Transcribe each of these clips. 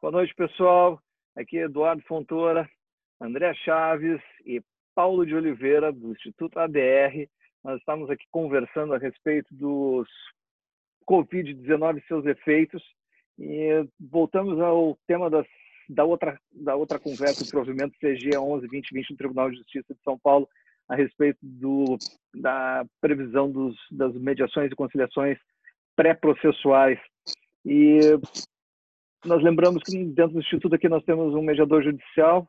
Boa noite, pessoal. Aqui é Eduardo Fontoura, André Chaves e Paulo de Oliveira, do Instituto ADR. Nós estamos aqui conversando a respeito dos Covid-19 e seus efeitos. E voltamos ao tema das, da, outra, da outra conversa, do provimento CG 11-2020 do Tribunal de Justiça de São Paulo, a respeito do, da previsão dos, das mediações e conciliações pré-processuais. E nós lembramos que dentro do Instituto aqui nós temos um mediador judicial,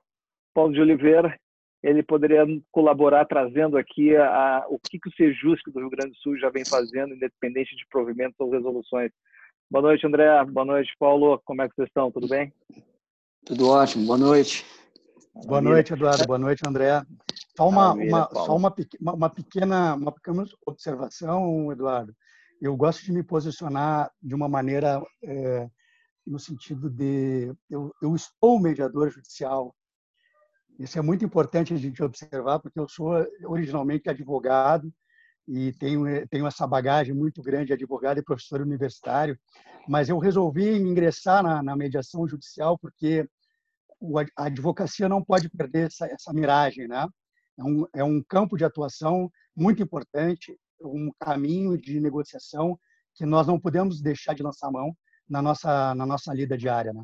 Paulo de Oliveira, ele poderia colaborar trazendo aqui a, a, o que, que o Sejusc do Rio Grande do Sul já vem fazendo, independente de provimentos ou resoluções. Boa noite, André. Boa noite, Paulo. Como é que vocês estão? Tudo bem? Tudo ótimo. Boa noite. Boa noite, Eduardo. Boa noite, André. Só uma, uma, só uma, uma, pequena, uma pequena observação, Eduardo. Eu gosto de me posicionar de uma maneira é, no sentido de eu, eu estou mediador judicial. Isso é muito importante a gente observar, porque eu sou originalmente advogado e tenho, tenho essa bagagem muito grande de advogado e professor universitário, mas eu resolvi ingressar na, na mediação judicial porque a advocacia não pode perder essa, essa miragem, né? É um, é um campo de atuação muito importante, um caminho de negociação que nós não podemos deixar de lançar mão, na nossa na nossa lida diária, né?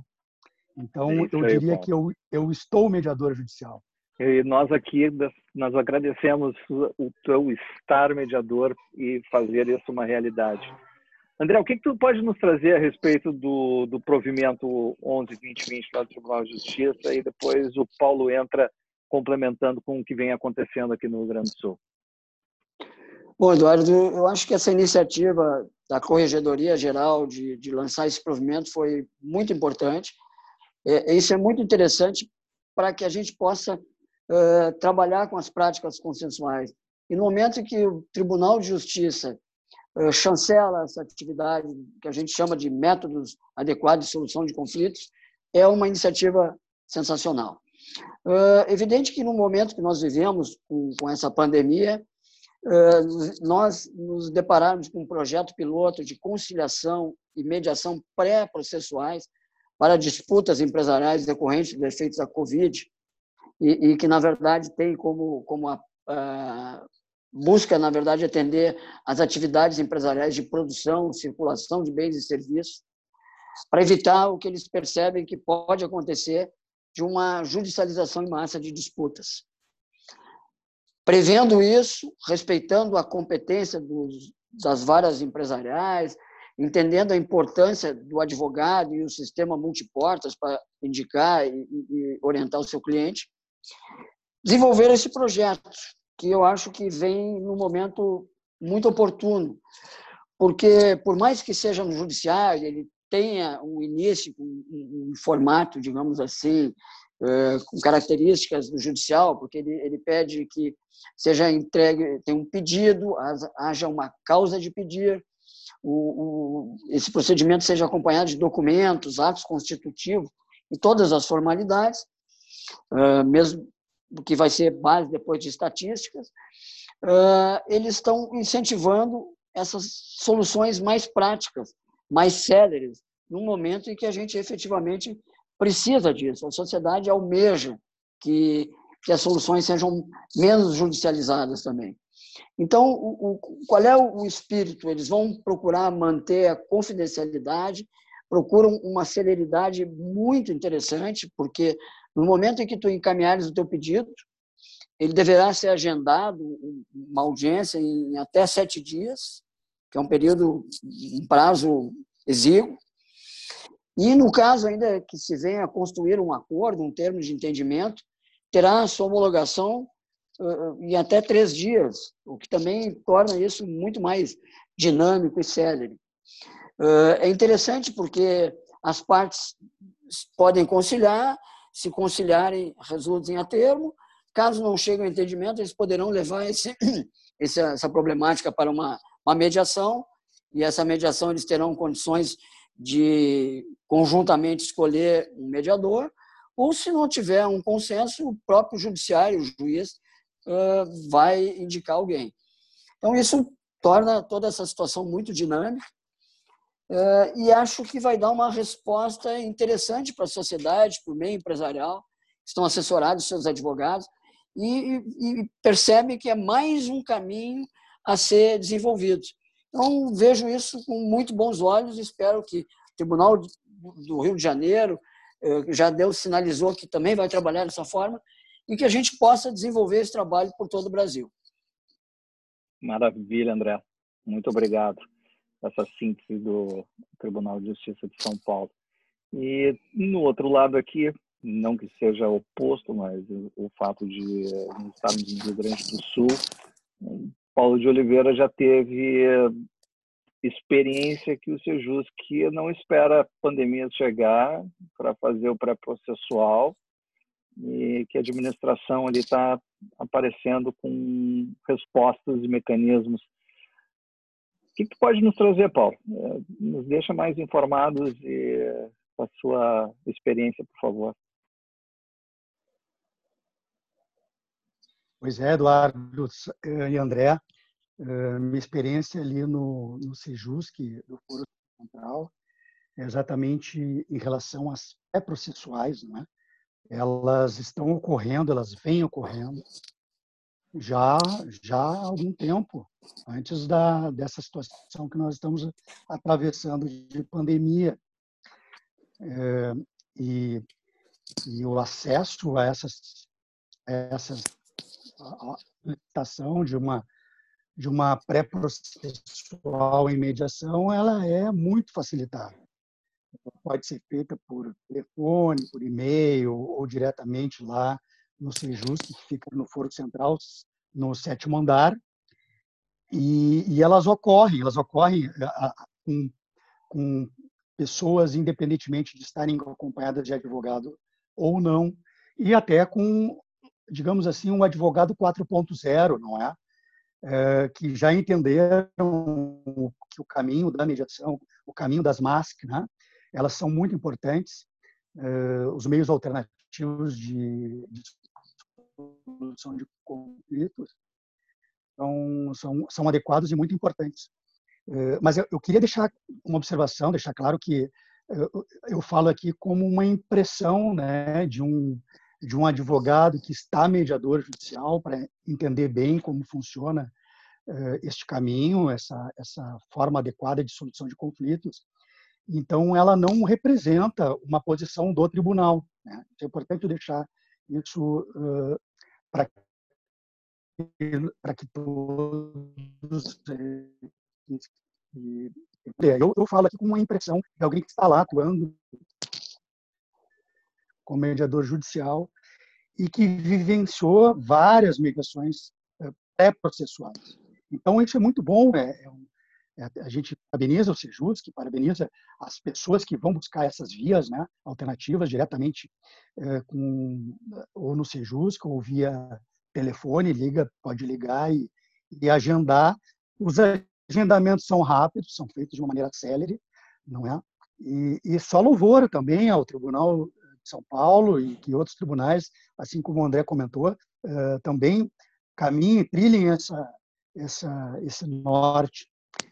Então é eu diria que eu eu estou mediador judicial. E nós aqui nós agradecemos o teu estar mediador e fazer isso uma realidade. André, o que, que tu pode nos trazer a respeito do, do provimento 11-2020 lá do Tribunal de Justiça e depois o Paulo entra complementando com o que vem acontecendo aqui no Rio Grande do Sul? Bom, Eduardo, eu acho que essa iniciativa da Corregedoria Geral de, de lançar esse provimento foi muito importante. É, isso é muito interessante para que a gente possa é, trabalhar com as práticas consensuais. E no momento que o Tribunal de Justiça é, chancela essa atividade que a gente chama de métodos adequados de solução de conflitos, é uma iniciativa sensacional. É evidente que no momento que nós vivemos com, com essa pandemia, nós nos deparamos com um projeto piloto de conciliação e mediação pré-processuais para disputas empresariais decorrentes dos efeitos da Covid, e, e, que, na verdade, tem como, como a, a, busca, na verdade, atender as atividades empresariais de produção, circulação de bens e serviços, para evitar o que eles percebem que pode acontecer de uma judicialização em massa de disputas. Prevendo isso, respeitando a competência dos, das varas empresariais, entendendo a importância do advogado e o sistema multiportas para indicar e, e orientar o seu cliente, desenvolver esse projeto, que eu acho que vem num momento muito oportuno, porque por mais que seja no judiciário, ele tenha um início, um, um formato, digamos assim, com características do judicial, porque ele, ele pede que seja entregue, tem um pedido, haja uma causa de pedir, o, o, esse procedimento seja acompanhado de documentos, atos constitutivos e todas as formalidades, uh, mesmo que vai ser base depois de estatísticas, uh, eles estão incentivando essas soluções mais práticas, mais céleres, no momento em que a gente efetivamente precisa disso. A sociedade almeja que, que as soluções sejam menos judicializadas também. Então, o, o, qual é o espírito? Eles vão procurar manter a confidencialidade, procuram uma celeridade muito interessante, porque no momento em que tu encaminhares o teu pedido, ele deverá ser agendado uma audiência em até sete dias, que é um período, um prazo exíguo, e no caso ainda que se venha a construir um acordo, um termo de entendimento, terá sua homologação uh, em até três dias, o que também torna isso muito mais dinâmico e célere. Uh, é interessante porque as partes podem conciliar, se conciliarem, resultem a termo. Caso não chegue ao entendimento, eles poderão levar esse, essa problemática para uma, uma mediação, e essa mediação eles terão condições de conjuntamente escolher um mediador, ou se não tiver um consenso, o próprio judiciário, o juiz, vai indicar alguém. Então, isso torna toda essa situação muito dinâmica. é, e acho que vai dar uma resposta interessante para a sociedade, para o meio empresarial, que estão assessorados seus advogados, e, e percebe que é mais um caminho a ser desenvolvido. Então, vejo isso com muito bons olhos e espero que o Tribunal do Rio de Janeiro é, já deu, sinalizou que também vai trabalhar dessa forma e que a gente possa desenvolver esse trabalho por todo o Brasil. Maravilha, André. Muito obrigado essa síntese do Tribunal de Justiça de São Paulo. E no outro lado aqui, não que seja oposto, mas o fato de estarmos no Rio Grande do Sul, Paulo de Oliveira já teve experiência que o Sejus que não espera a pandemia chegar para fazer o pré-processual e que a administração ali está aparecendo com respostas e mecanismos que tu pode nos trazer, Paulo? É, nos deixa mais informados e com a sua experiência, por favor. Pois é, Eduardo eh, e André, eh, minha experiência ali no, no Sejusc, do Foro Central, é exatamente em relação às pré-processuais, né? elas estão ocorrendo, elas vêm ocorrendo, já já há algum tempo antes da dessa situação que nós estamos atravessando de pandemia é, e, e o acesso a essas a essas a licitação de uma de uma pré-processual em mediação ela é muito facilitada. Pode ser feita por telefone por e-mail ou diretamente lá no Sejus, que fica no Foro Central, no sétimo andar, e, e elas ocorrem, elas ocorrem com, com pessoas, independentemente de estarem acompanhadas de advogado ou não, e até com, digamos assim, um advogado 4.0, não é? é? que já entenderam que o caminho da mediação, o caminho das MASC, né? elas são muito importantes, é, os meios alternativos de, de solução de conflitos são, são, são adequados e muito importantes. Eh, mas eu, eu queria deixar uma observação, deixar claro que eu, eu falo aqui como uma impressão né, de, um, de um advogado que está mediador judicial para entender bem como funciona eh, este caminho, essa, essa forma adequada de solução de conflitos. Então, ela não representa uma posição do tribunal. Né? É importante deixar isso uh, para que todos eu, eu falo aqui com uma impressão de alguém que está lá atuando como mediador judicial e que vivenciou várias migrações pré-processuais. Então, isso é muito bom, é, é é, a gente parabeniza o Sejus, que parabeniza as pessoas que vão buscar essas vias né, alternativas diretamente é, com, ou no Sejus, ou via telefone, liga, pode ligar e, e, agendar. Os agendamentos são rápidos, são feitos de uma maneira célere, não é? E, e só louvor também ao Tribunal São Paulo e que outros tribunais, assim como o André comentou, uh, também caminhem, trilhem essa, essa, esse norte.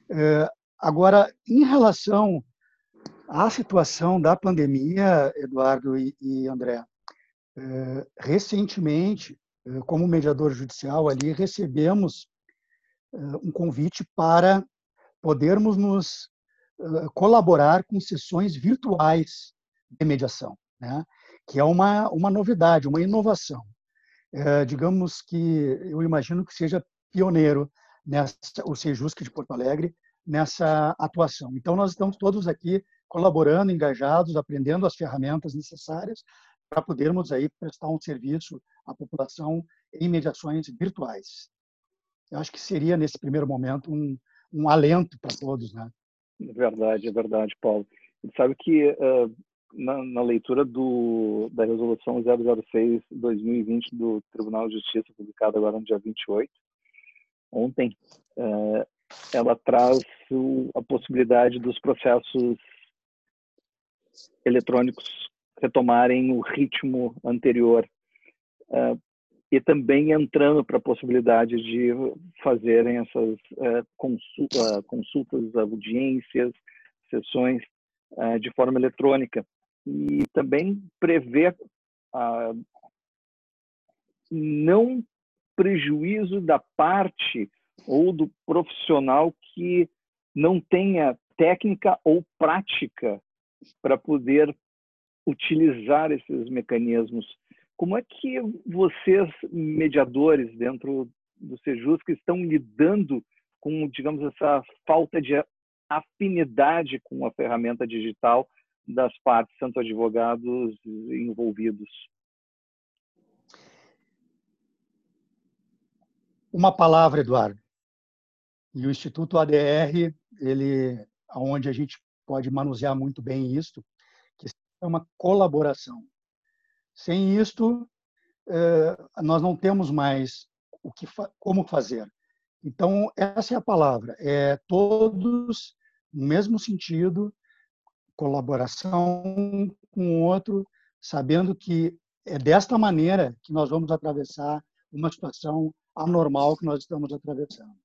É, agora, em relação à situação da pandemia, Eduardo e, André, é, recentemente, como mediador judicial ali, recebemos um convite para podermos nos colaborar com sessões virtuais de mediação, né? que é uma, uma novidade, uma inovação. É, digamos que eu imagino que seja pioneiro nessa, o Sejusc de Porto Alegre nessa atuação. Então, nós estamos todos aqui colaborando, engajados, aprendendo as ferramentas necessárias para podermos aí prestar um serviço à população em mediações virtuais. Eu acho que seria, nesse primeiro momento, um, um alento para todos. Né? É verdade, é verdade, Paulo. Sabe que uh, na, na, leitura do, da resolução 006-2020 do Tribunal de Justiça, publicada agora no dia 28, ontem, uh, ela traz o, a possibilidade dos processos eletrônicos retomarem o ritmo anterior uh, e também entrando para a possibilidade de fazerem essas uh, consultas, audiências sessões de forma eletrônica e também prevê uh, não prejuízo da parte ou do profissional que não tenha técnica ou prática para poder utilizar esses mecanismos. Como é que vocês, mediadores dentro do Sejus, que estão lidando com, digamos, essa falta de afinidade com a ferramenta digital das partes, tanto advogados envolvidos? Uma palavra, Eduardo. E o Instituto ADR, ele, onde a gente pode manusear muito bem isso, que é uma colaboração. Sem isto, eh, nós não temos mais o que como fazer. Então, essa é a palavra. É todos no mesmo sentido, colaboração com o outro, sabendo que é desta maneira que nós vamos atravessar uma situação anormal que nós estamos atravessando.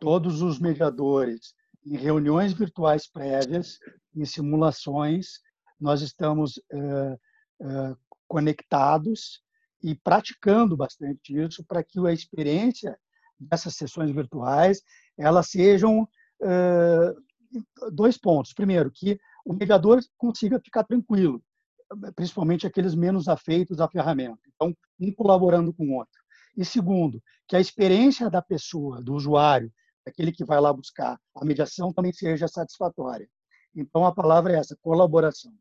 Todos os mediadores, em reuniões virtuais prévias, em simulações, nós estamos é, é, conectados e praticando bastante isso para que a experiência dessas sessões virtuais elas sejam dois pontos. Primeiro, que o mediador consiga ficar tranquilo, principalmente aqueles menos afeitos à ferramenta. Então, um colaborando com o outro. E segundo, que a experiência da pessoa, do usuário, daquele que vai lá buscar a mediação também seja satisfatória. Então, a palavra é essa, colaboração.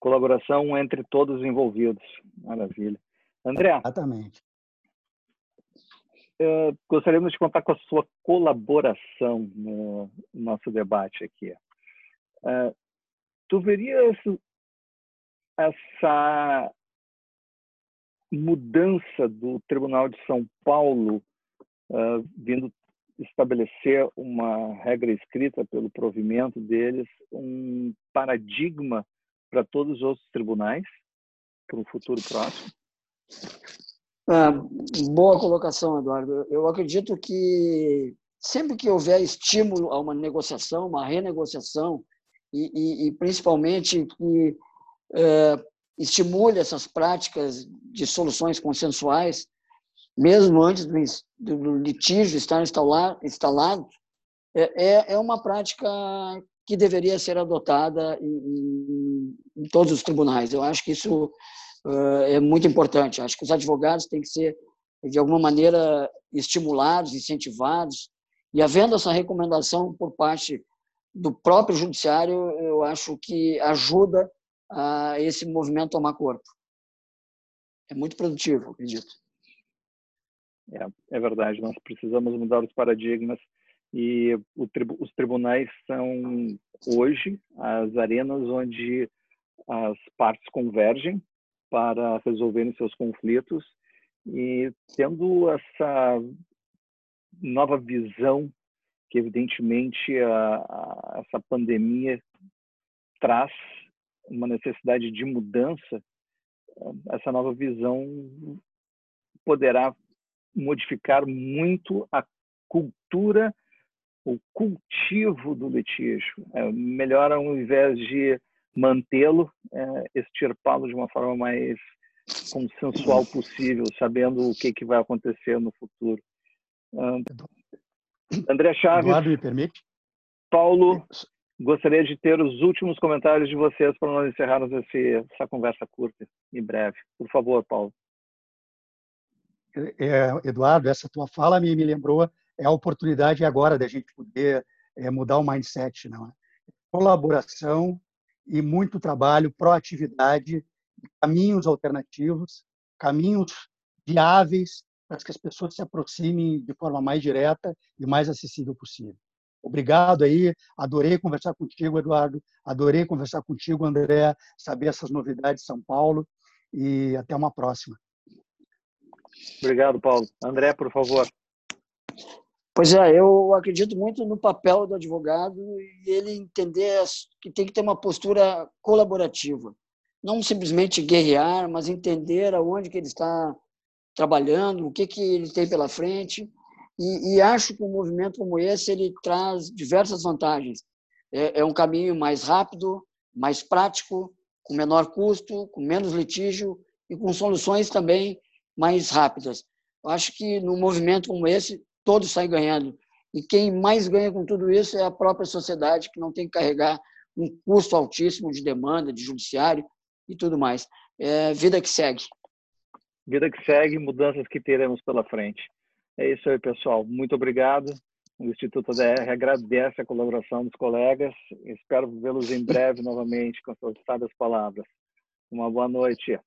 Colaboração entre todos os envolvidos. Maravilha. André. Exatamente. Uh, gostaríamos de contar com a sua colaboração no nosso debate aqui. Uh, tu verias essa mudança do Tribunal de São Paulo uh, vindo estabelecer uma regra escrita pelo provimento deles, um paradigma para todos os outros tribunais para um futuro próximo? Ah, boa colocação, Eduardo. Eu acredito que sempre que houver estímulo a uma negociação, uma renegociação, e, e, e principalmente que é, estimule essas práticas de soluções consensuais, mesmo antes do, do litígio estar instalado é, é, é uma prática que deveria ser adotada em, em, em todos os tribunais. Eu acho que isso é muito importante. Acho que os advogados têm que ser, de alguma maneira, estimulados, incentivados. E havendo essa recomendação por parte do próprio judiciário, eu acho que ajuda a esse movimento tomar corpo. É muito produtivo, acredito. É, é verdade. Nós precisamos mudar os paradigmas e os tribunais são hoje as arenas onde as partes convergem para resolverem seus conflitos e tendo essa nova visão que evidentemente a, a, essa pandemia traz uma necessidade de mudança, essa nova visão poderá modificar muito a cultura, o cultivo do litígio. É melhor, ao invés de mantê-lo, é, extirpá-lo de uma forma mais consensual possível, sabendo o que, que vai acontecer no futuro. Uh, André Chaves. Eduardo, me permite? Paulo, gostaria de ter os últimos comentários de vocês para nós encerrarmos esse, essa conversa curta e breve. Por favor, Paulo. É, Eduardo, essa tua fala me, me lembrou é a oportunidade agora da gente poder é, mudar o mindset, não é? Colaboração e muito trabalho, proatividade, caminhos alternativos, caminhos viáveis para que as pessoas se aproximem de forma mais direta e mais acessível possível. Obrigado aí, adorei conversar contigo, Eduardo, adorei conversar contigo, André, saber essas novidades de São Paulo e até uma próxima. Obrigado, Paulo. André, por favor. Pois é, eu acredito muito no papel do advogado e ele entender que tem que ter uma postura colaborativa. Não simplesmente guerrear, mas entender aonde que ele está trabalhando, o que, que ele tem pela frente E, e, acho que um movimento como esse ele traz diversas vantagens. É, é um caminho mais rápido, mais prático, com menor custo, com menos litígio e com soluções também mais rápidas. Acho que num movimento como esse, todos saem ganhando. E quem mais ganha com tudo isso é a própria sociedade, que não tem que carregar um custo altíssimo de demanda, de judiciário e tudo mais. É vida que segue. Vida que segue, mudanças que teremos pela frente. É isso aí, pessoal. Muito obrigado. O Instituto ADR agradece a colaboração dos colegas. Espero vê-los em breve novamente com suas sábias palavras. Uma boa noite.